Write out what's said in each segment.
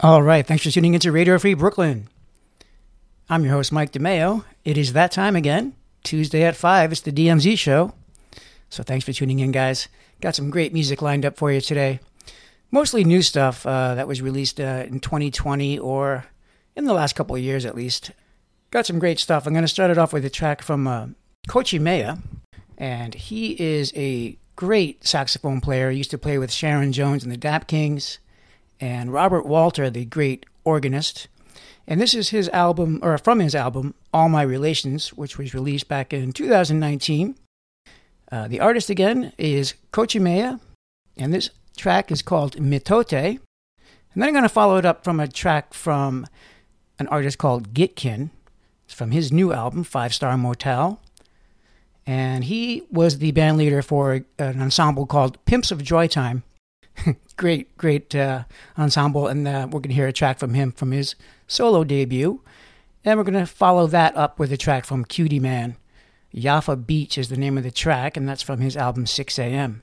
All right. Thanks for tuning into Radio Free Brooklyn. I'm your host, Mike DeMeo. It is that time again. Tuesday at 5. It's the DMZ show. So thanks for tuning in, guys. Got some great music lined up for you today. Mostly new stuff uh, that was released uh, in 2020 or in the last couple of years at least. Got some great stuff. I'm going to start it off with a track from uh, Cochemea. And he is a great saxophone player. He used to play with Sharon Jones and the Dap Kings and Robert Walter, the great organist. And this is his album, or from his album, All My Relations, which was released back in 2019. Uh, the artist again is Cochemea, and this track is called Mitote. And then I'm going to follow it up from a track from an artist called Gitkin. It's from his new album, Five Star Motel. And he was the band leader for an ensemble called Pimps of Joytime great, great uh, ensemble, and uh, we're going to hear a track from him from his solo debut. And we're going to follow that up with a track from Kutiman. Yafa Beach is the name of the track, and that's from his album 6 a.m.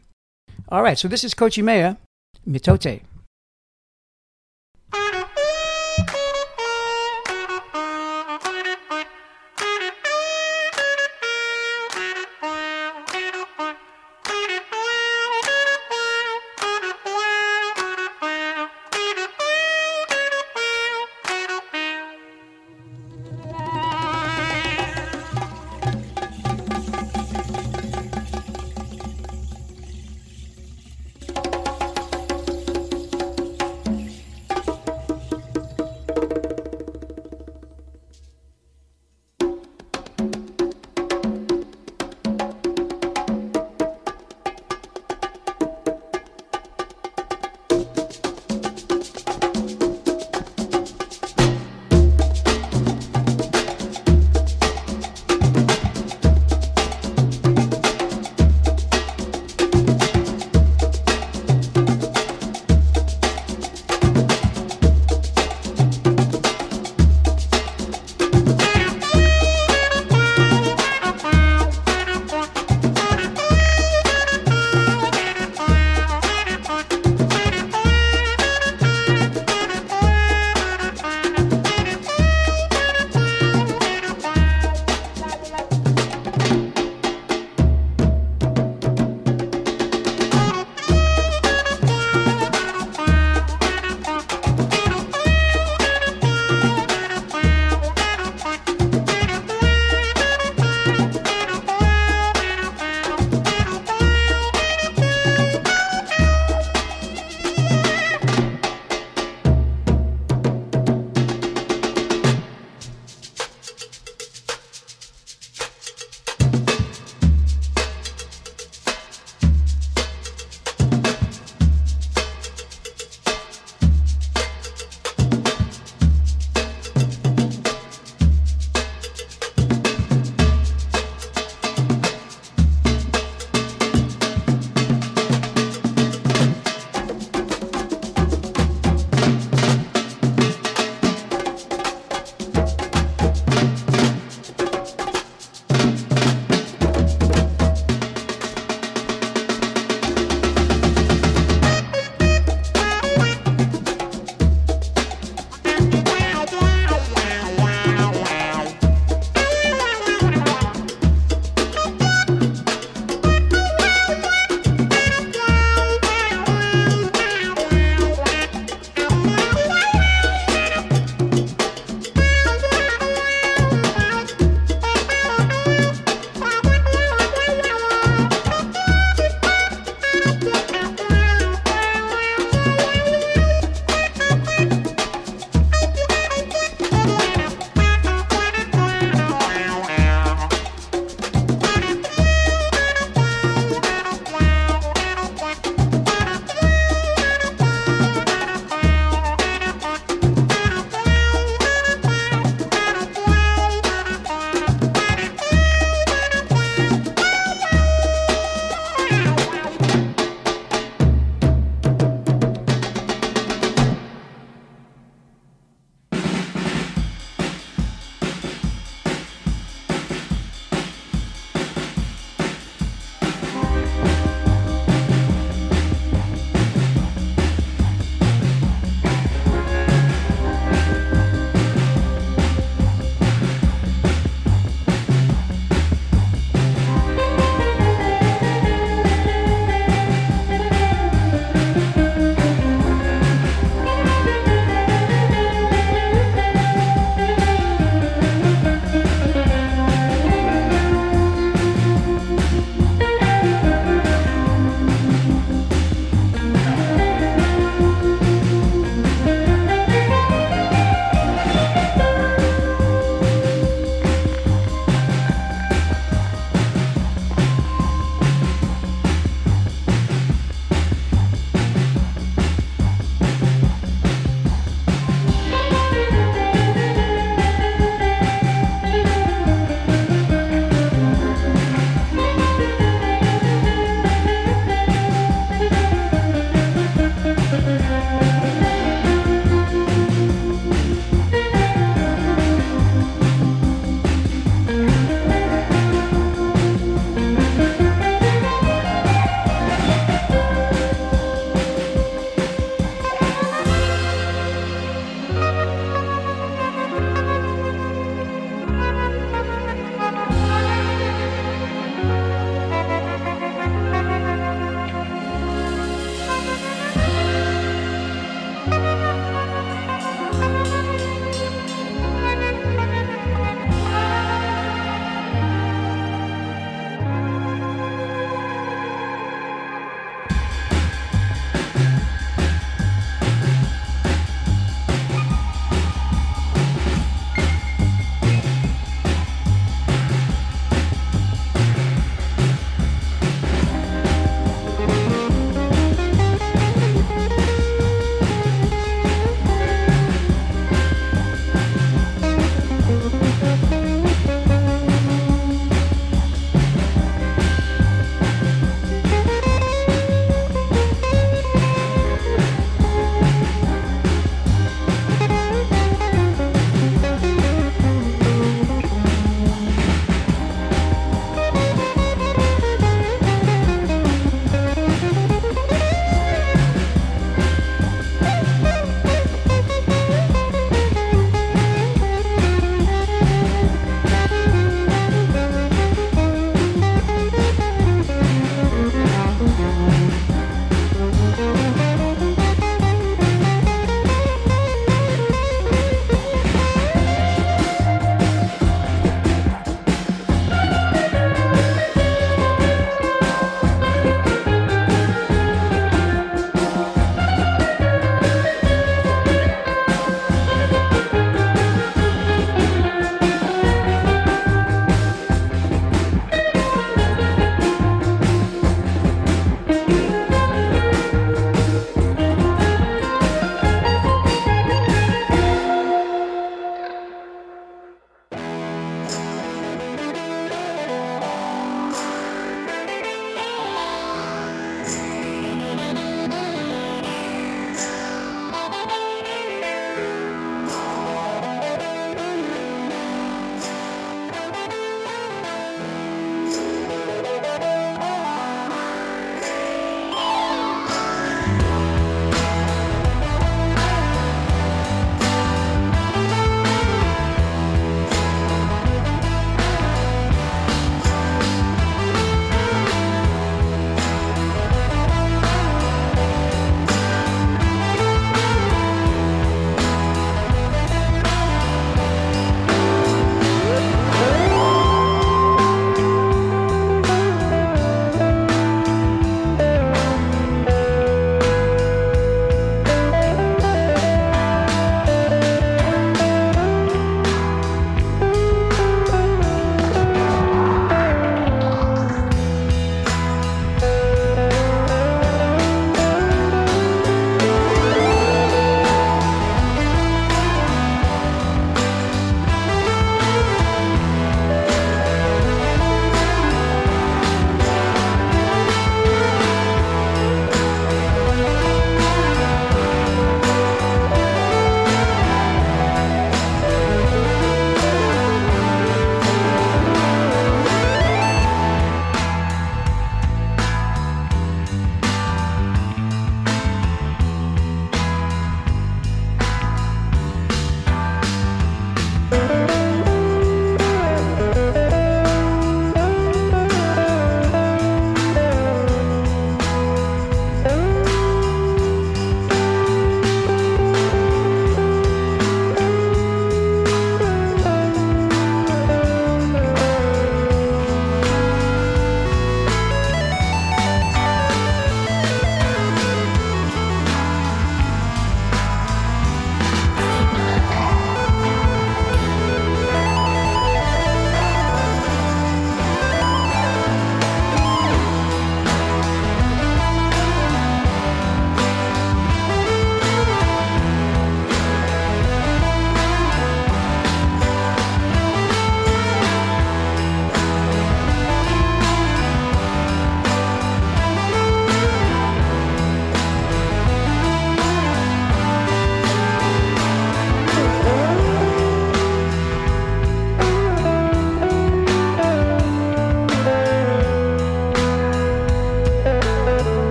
All right, so this is Cochemea, Mitote.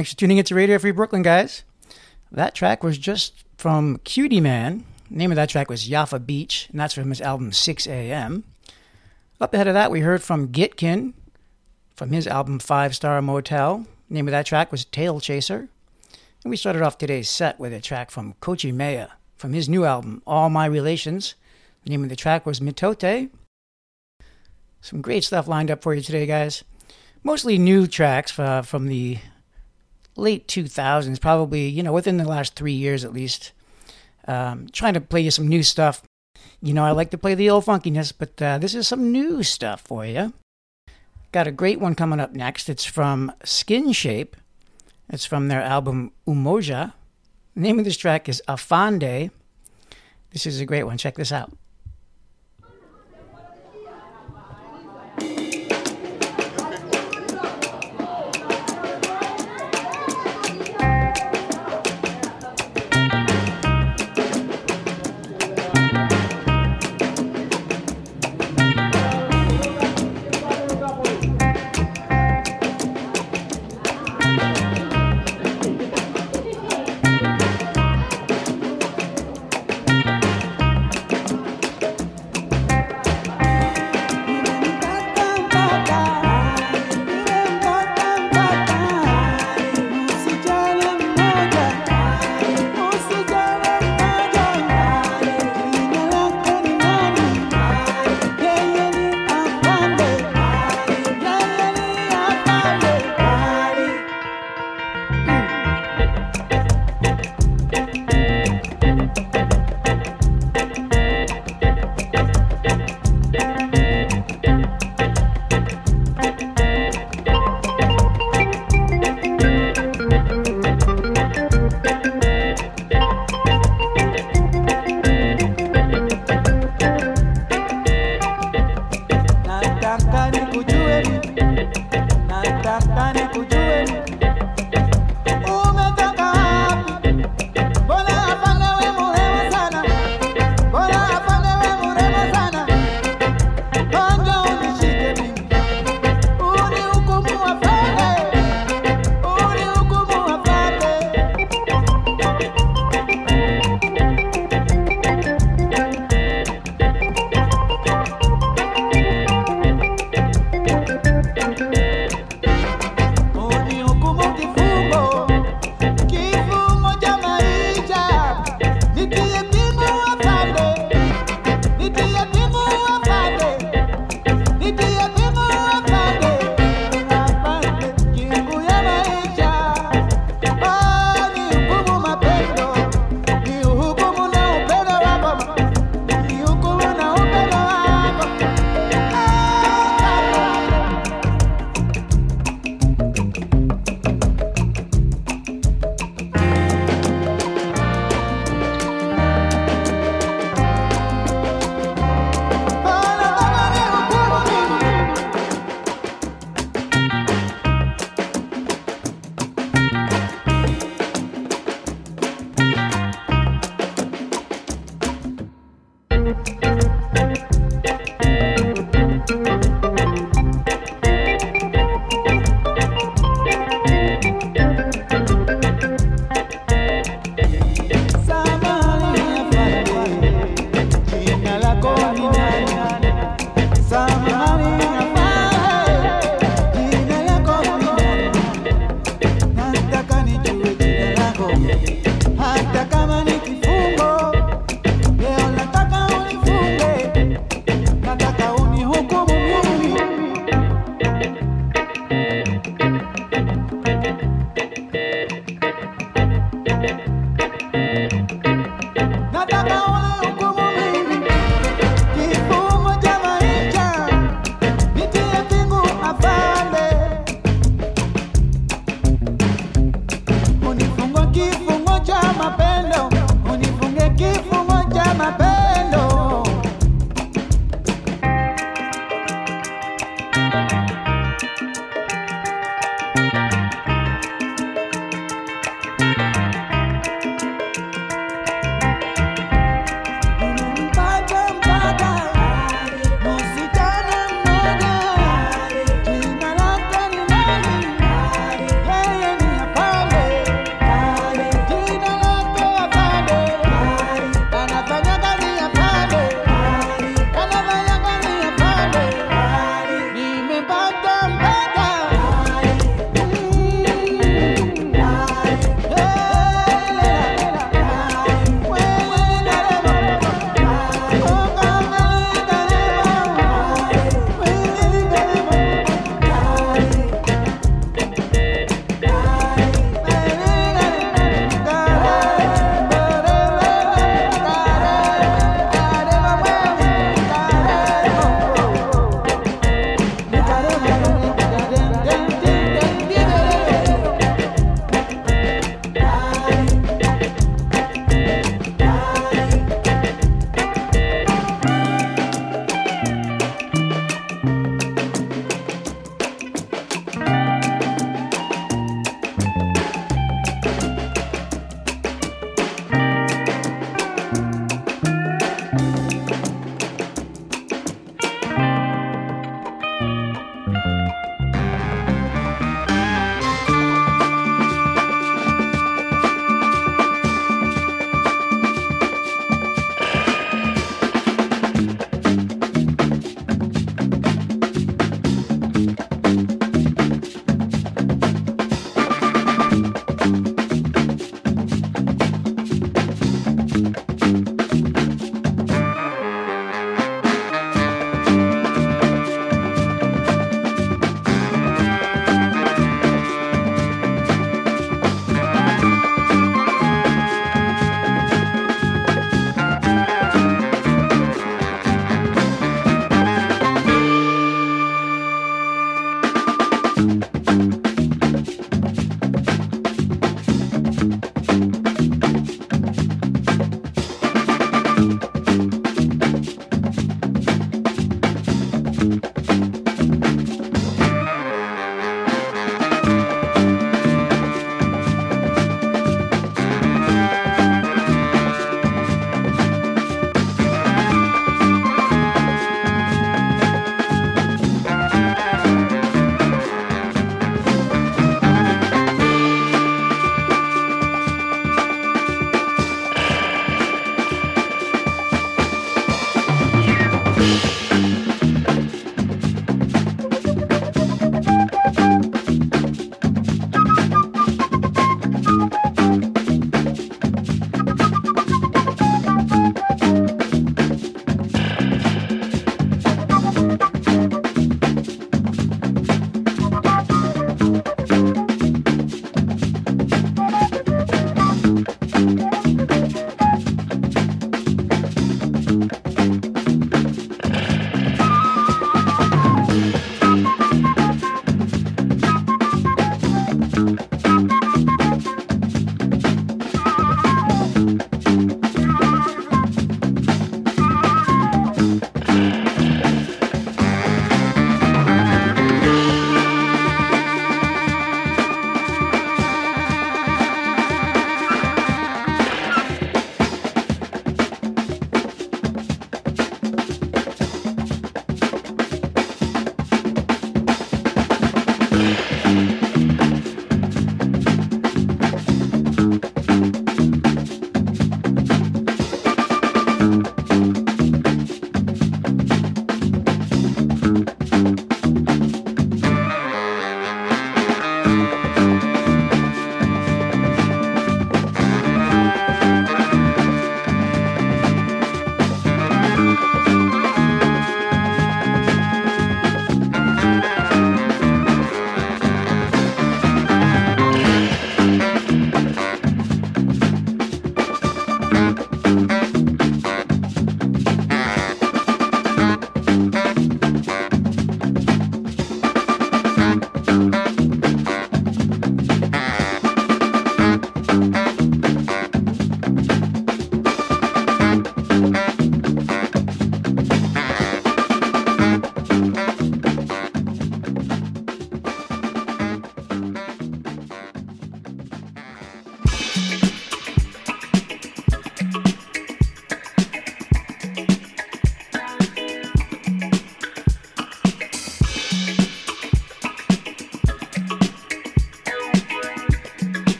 Thanks for tuning into Radio Free Brooklyn, guys. That track was just from Kutiman. The name of that track was Yaffa Beach, and that's from his album 6 a.m. Up ahead of that, we heard from Gitkin from his album Five Star Motel. The name of that track was Tail Chaser. And we started off today's set with a track from Cochemea from his new album, All My Relations. The name of the track was Mitote. Some great stuff lined up for you today, guys. Mostly new tracks uh, from the late 2000s, probably, you know, within the last three years at least. Um, trying to play you some new stuff. You know, I like to play the old funkiness, but uh, this is some new stuff for you. Got a great one coming up next. It's from Skinshape. It's from their album Umoja. The name of this track is Afande. This is a great one. Check this out.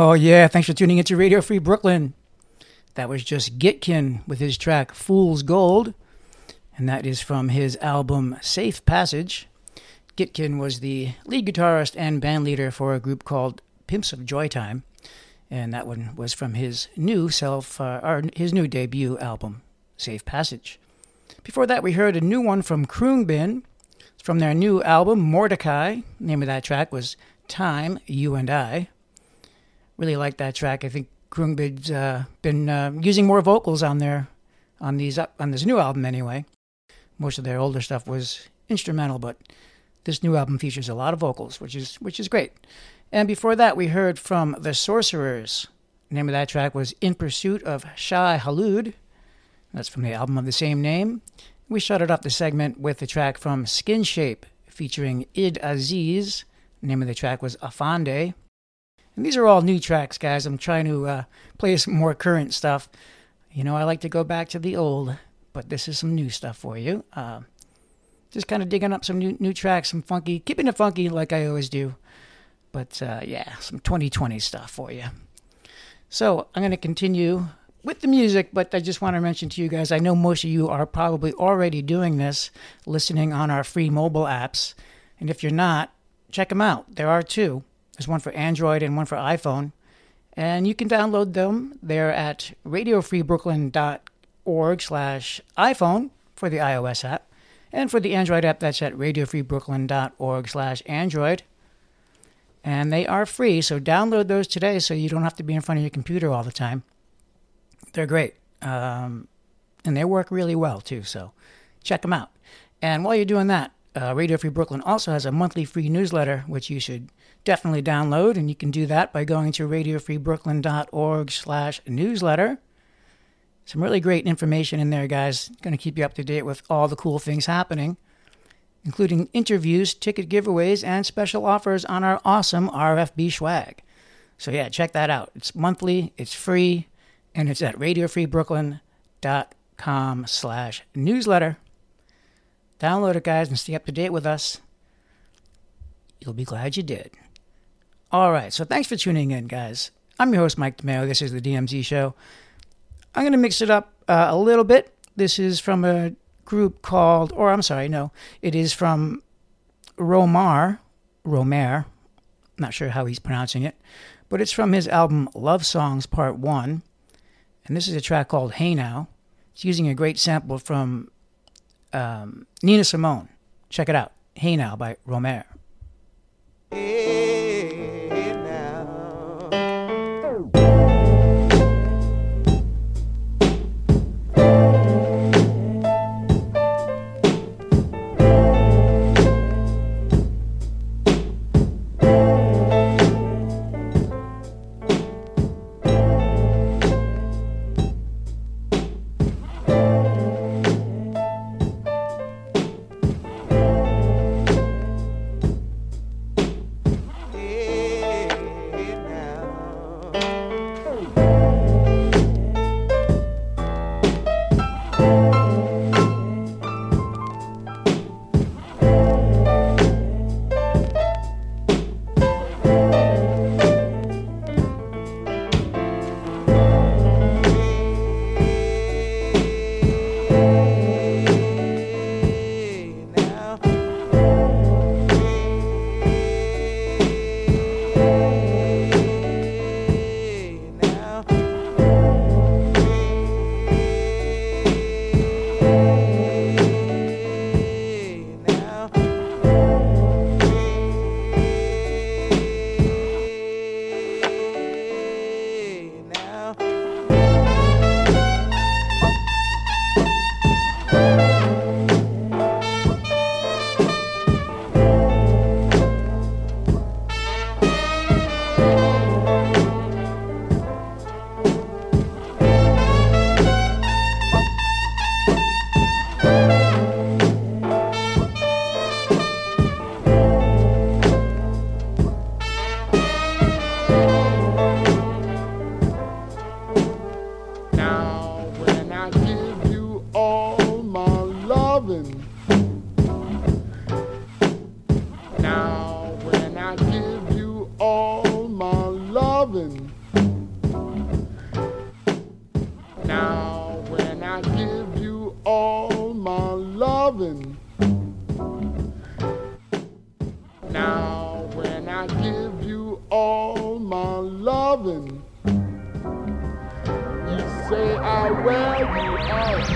Oh, yeah. Thanks for tuning into Radio Free Brooklyn. That was just Gitkin with his track Fool's Gold, and that is from his album Safe Passage. Gitkin was the lead guitarist and band leader for a group called Pimps of Joytime, and that one was from his new self, uh, or his new debut album, Safe Passage. Before that, we heard a new one from Khruangbin. It's from their new album, Mordecai. The name of that track was Time, You and I really like that track. I think Khruangbin's uh, been uh, using more vocals on their on these on this new album anyway. Most of their older stuff was instrumental, but this new album features a lot of vocals, which is which is great. And before that, we heard from the Sorcerers. The name of that track was "In Pursuit of Shai Hulud." That's from the album of the same name. We started off the segment with the track from Skinshape featuring Id Aziz. The name of the track was Afande. And these are all new tracks, guys. I'm trying to uh, play some more current stuff. You know, I like to go back to the old, but this is some new stuff for you. Uh, just kind of digging up some new new tracks, some funky, keeping it funky like I always do. But uh, yeah, some 2020 stuff for you. So I'm going to continue with the music, but I just want to mention to you guys I know most of you are probably already doing this, listening on our free mobile apps. And if you're not, check them out. There are two. There's one for Android and one for iPhone. And you can download them. They're at radiofreebrooklyn.org slash iPhone for the iOS app. And for the Android app, that's at radiofreebrooklyn.org slash Android. And they are free, so download those today so you don't have to be in front of your computer all the time. They're great. Um, and they work really well, too, so check them out. And while you're doing that, uh, Radio Free Brooklyn also has a monthly free newsletter, which you should definitely download, and you can do that by going to radiofreebrooklyn.org slash newsletter. Some really great information in there, guys. Going to keep you up to date with all the cool things happening, including interviews, ticket giveaways, and special offers on our awesome RFB swag. So yeah, check that out. It's monthly, it's free, and it's at radiofreebrooklyn.com slash newsletter. Download it, guys, and stay up to date with us. You'll be glad you did. All right, so thanks for tuning in, guys. I'm your host, Mike DeMeo. This is the DMZ Show. I'm going to mix it up uh, a little bit. This is from a group called, or I'm sorry, no, it is from Romar, Romer, not sure how he's pronouncing it, but it's from his album Love Songs Part 1. And this is a track called Hey Now. It's using a great sample from um, Nina Simone. Check it out. Hey Now by Romer. I give you all my loving. You say I wear you out.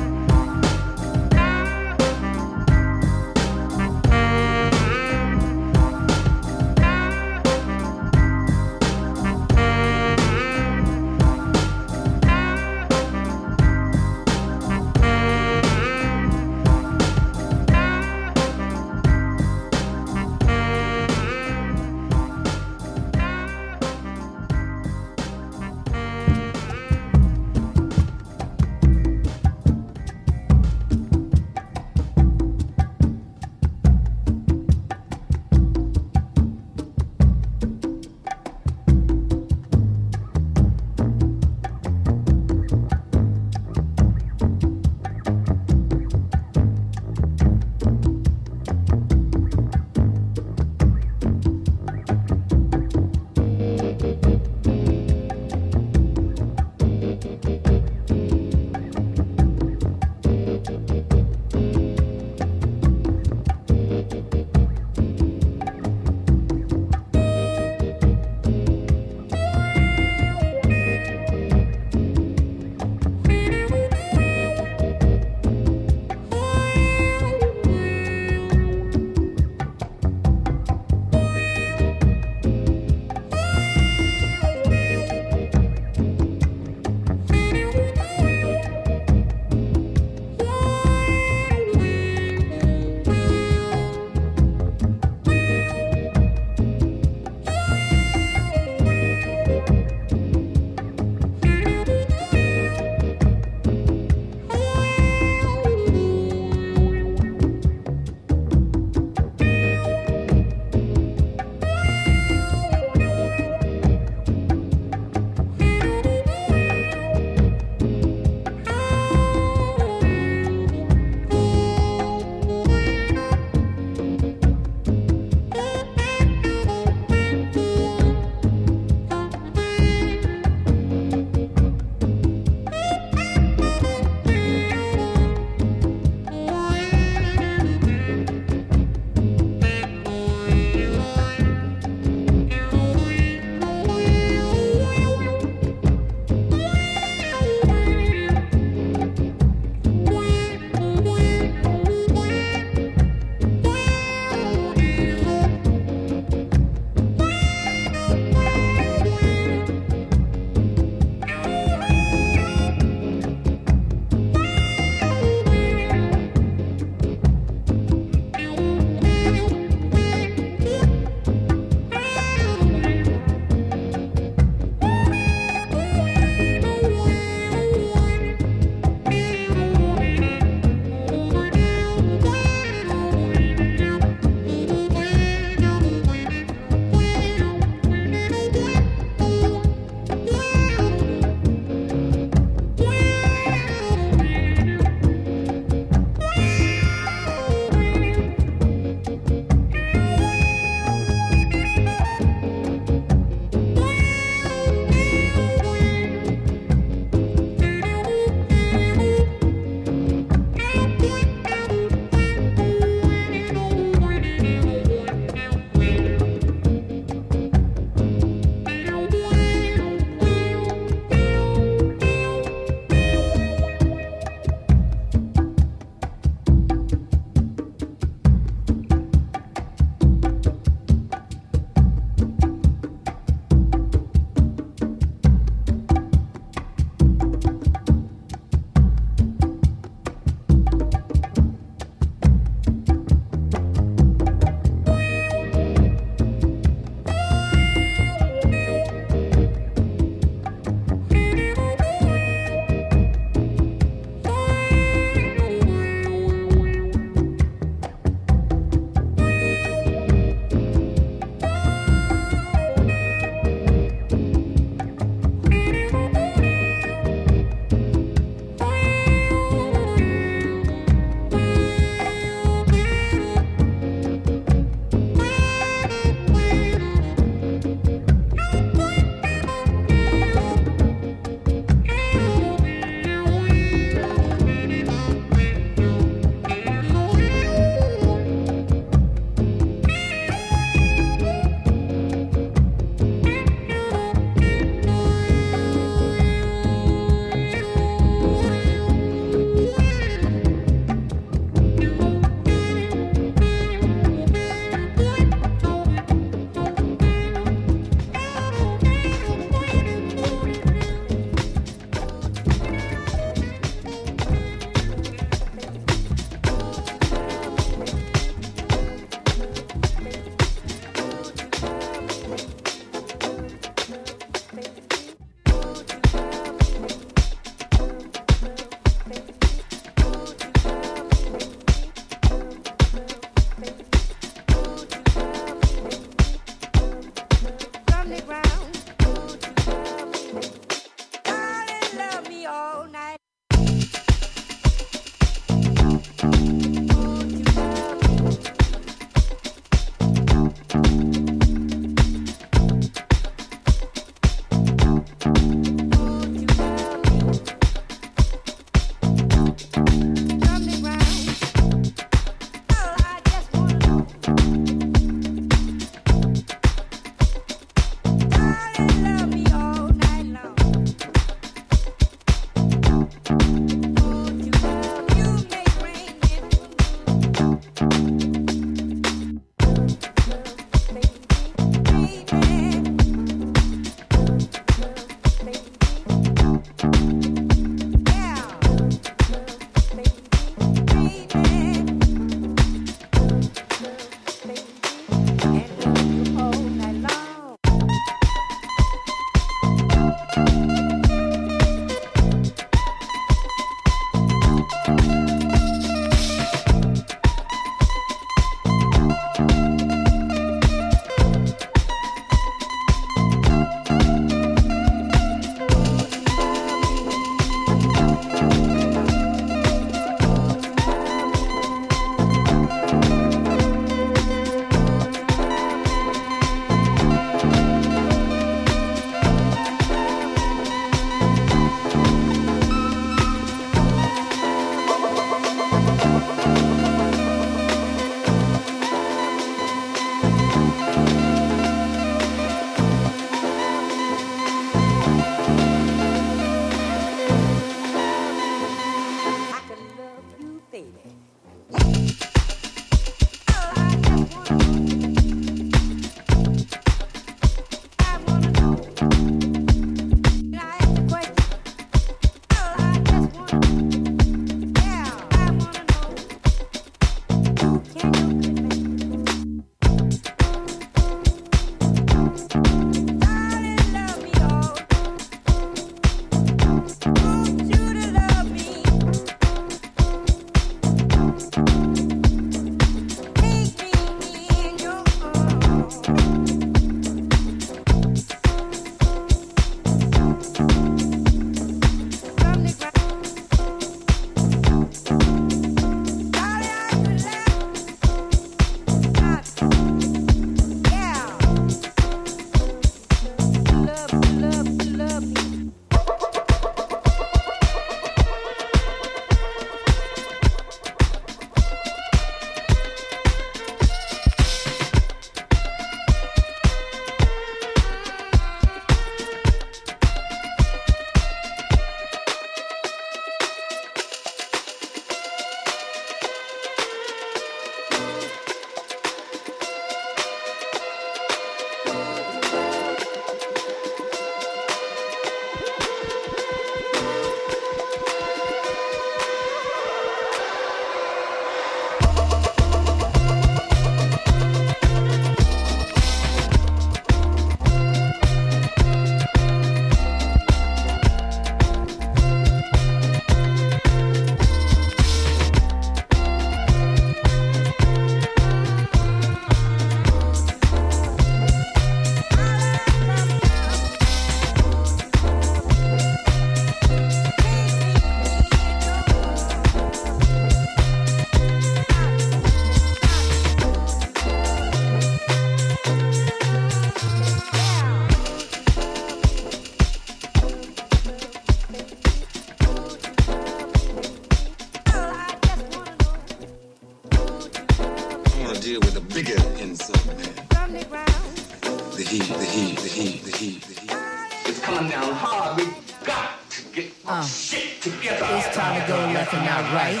Together It's time to go left and not right.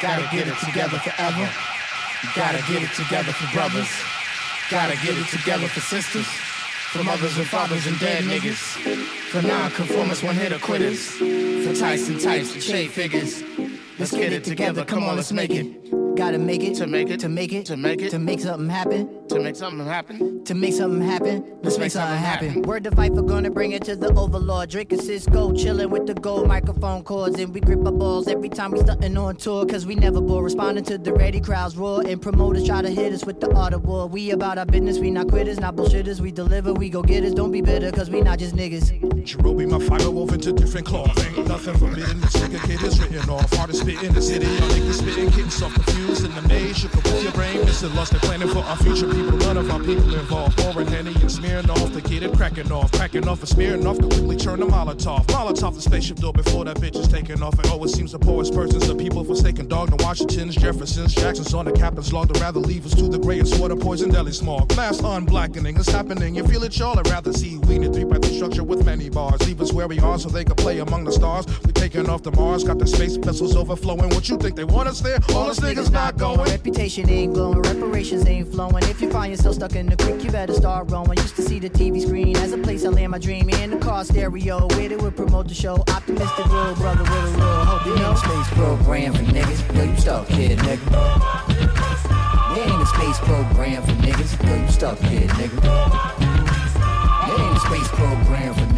Gotta get it together forever. Gotta get it together for brothers. Gotta get it together for sisters. For mothers and fathers and dead niggas. For non-conformists, one-hitter quitters. For Tyson types and shade figures. Let's get it together, come on, let's make it. Gotta make it To make it. to make it To make it. to make something happen. To make something happen. To make something happen, let's make something happen. happen. Word to Viper, gonna bring it to the overlord. Drinking Cisco, chilling with the gold microphone cords. And we grip our balls every time we stuntin' on tour. Cause we never bore. Responding to the ready crowds roar. And promoters try to hit us with the art of war. We about our business, we not quitters, not bullshitters. We deliver, we go getters. Don't be bitter, cause we not just niggas. Cherubi, my fiber wove into different cloth. Ain't nothing forbidden. This nigga kid is written off. Hardest spit in the city. Y'all niggas spitting, getting self confused in the maze. Shook up with your brain, missing lost and planning for our future people. None of our people involved. Pouring Henny and smearing off to get it cracking off. Cracking off and smearing off. Quickly turn to Molotov. Molotov the spaceship door before that bitch is taking off. And oh, it seems the poorest persons, the people forsaken dog. The Washingtons, Jeffersons, Jacksons on the captain's log. They'd rather leave us to the grayest water, poison deli smog. Mass unblackening it's happening. You feel it, y'all? I'd rather see we in a three by three structure with many bars. Leave us where we are so they can play among the stars. We taking off the Mars, got the space vessels overflowing. What you think they want us there? All us niggas not going. Reputation ain't glowing, reparations ain't flowing. If you find yourself stuck in the creek, you better start rowing. Used to see the TV screen as a place I land my dream in the car stereo. Where they would promote the show. Optimistic little brother with a real hope, you know. Space program for niggas. Yo, you stuck, kid, nigga. There ain't a space program for niggas. Yo, you stuck, kid, nigga. There ain't a space program for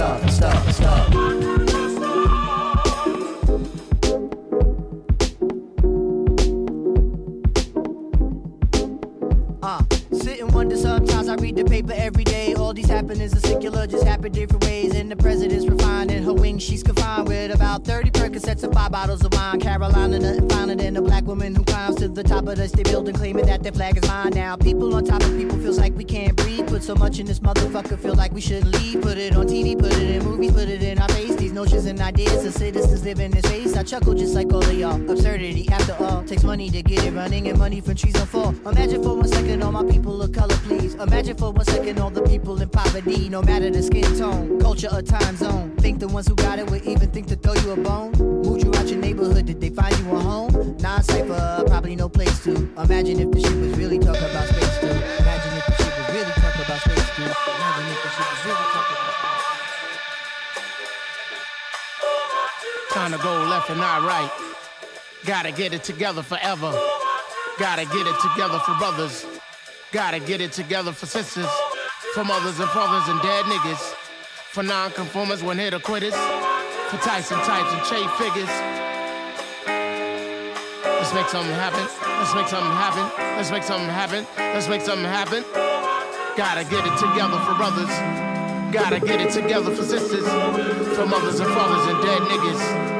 stuck, stuck, stuck. Uh, sit wonder sometimes I read the paper every day. All these happenings are secular, just happen different ways. And the president's refined in her wings, she's confined with about 30 Percocets and five bottles of wine. Carolina, nothing finer than a black woman who climbs to the top of the state building, claiming that their flag is mine. Now, people so much in this motherfucker, feel like we shouldn't leave. Put it on TV, put it in movies, put it in our face. These notions and ideas of citizens live in this space. I chuckle just like all of y'all. Absurdity, after all, takes money to get it running, and money from trees don't fall. Imagine for one second all my people of color, please. Imagine for one second all the people in poverty, no matter the skin tone, culture, or time zone. Think the ones who got it would even think to throw you a bone? Moved you out your neighborhood, did they find you a home? Non cipher, probably no place to. Imagine if the shit was really talking about space, too. Trying to go left and not right. Gotta get it together forever. Gotta get it together for brothers. Gotta get it together for sisters. For mothers and fathers and dead niggas. For non-conformers, one hitter quitters. For Tyson types and Che figures. Let's make something happen. Let's make something happen. Let's make something happen. Let's make something happen. Gotta get it together for brothers. Gotta get it together for sisters. For mothers and fathers and dead niggas.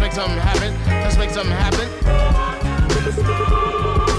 Let's make something happen. Let's make something happen.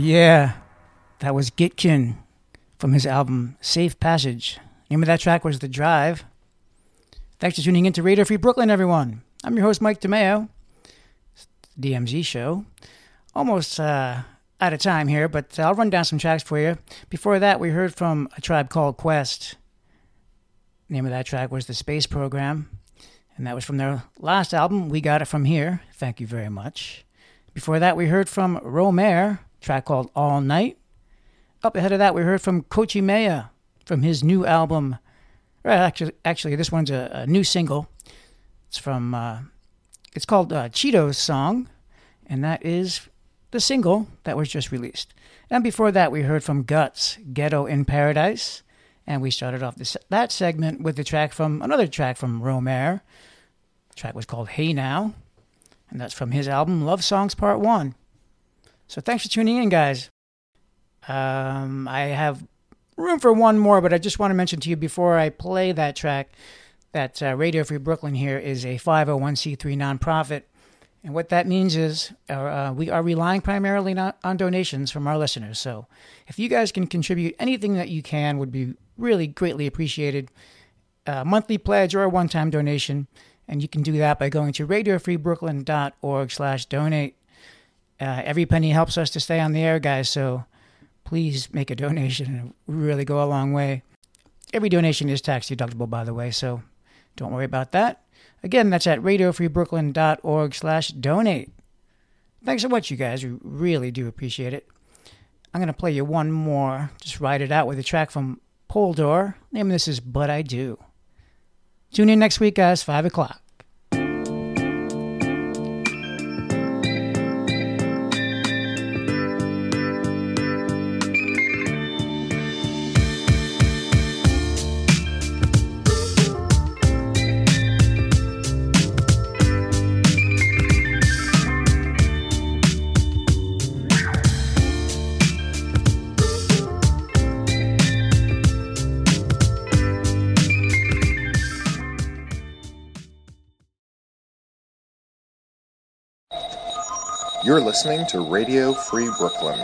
Yeah. That was Gitkin from his album Safe Passage. Name of that track was The Drive. Thanks for tuning in to Radio Free Brooklyn, everyone. I'm your host, Mike DeMeo. DMZ show. Almost uh, out of time here, but I'll run down some tracks for you. Before that, we heard from a tribe called Quest. name of that track was The Space Program, and that was from their last album, We Got It From Here. Thank you very much. Before that, we heard from Romare, track called All Night. Up ahead of that, we heard from Cochemea from his new album. Right, actually, actually, this one's a, a new single. It's from. Uh, it's called uh, Cheetos Song, and that is the single that was just released. And before that, we heard from Guts, Ghetto in Paradise, and we started off this, that segment with the track from another track from Romare. The track was called Hey Now, and that's from his album Love Songs Part One. So thanks for tuning in, guys. Um, I have room for one more, but I just want to mention to you before I play that track that uh, Radio Free Brooklyn here is a 501c3 nonprofit. And what that means is uh, uh, we are relying primarily on donations from our listeners. So if you guys can contribute anything that you can would be really greatly appreciated. A monthly pledge or a one-time donation. And you can do that by going to radiofreebrooklyn.org slash donate. Uh, every penny helps us to stay on the air, guys. So please make a donation. It really go a long way. Every donation is tax deductible, by the way, so don't worry about that. Again, that's at radiofreebrooklyn.org slash donate. Thanks so much, you guys. We really do appreciate it. I'm going to play you one more. Just ride it out with a track from Poldoore. Name of this is But I Do. Tune in next week, guys, 5 o'clock. You're listening to Radio Free Brooklyn.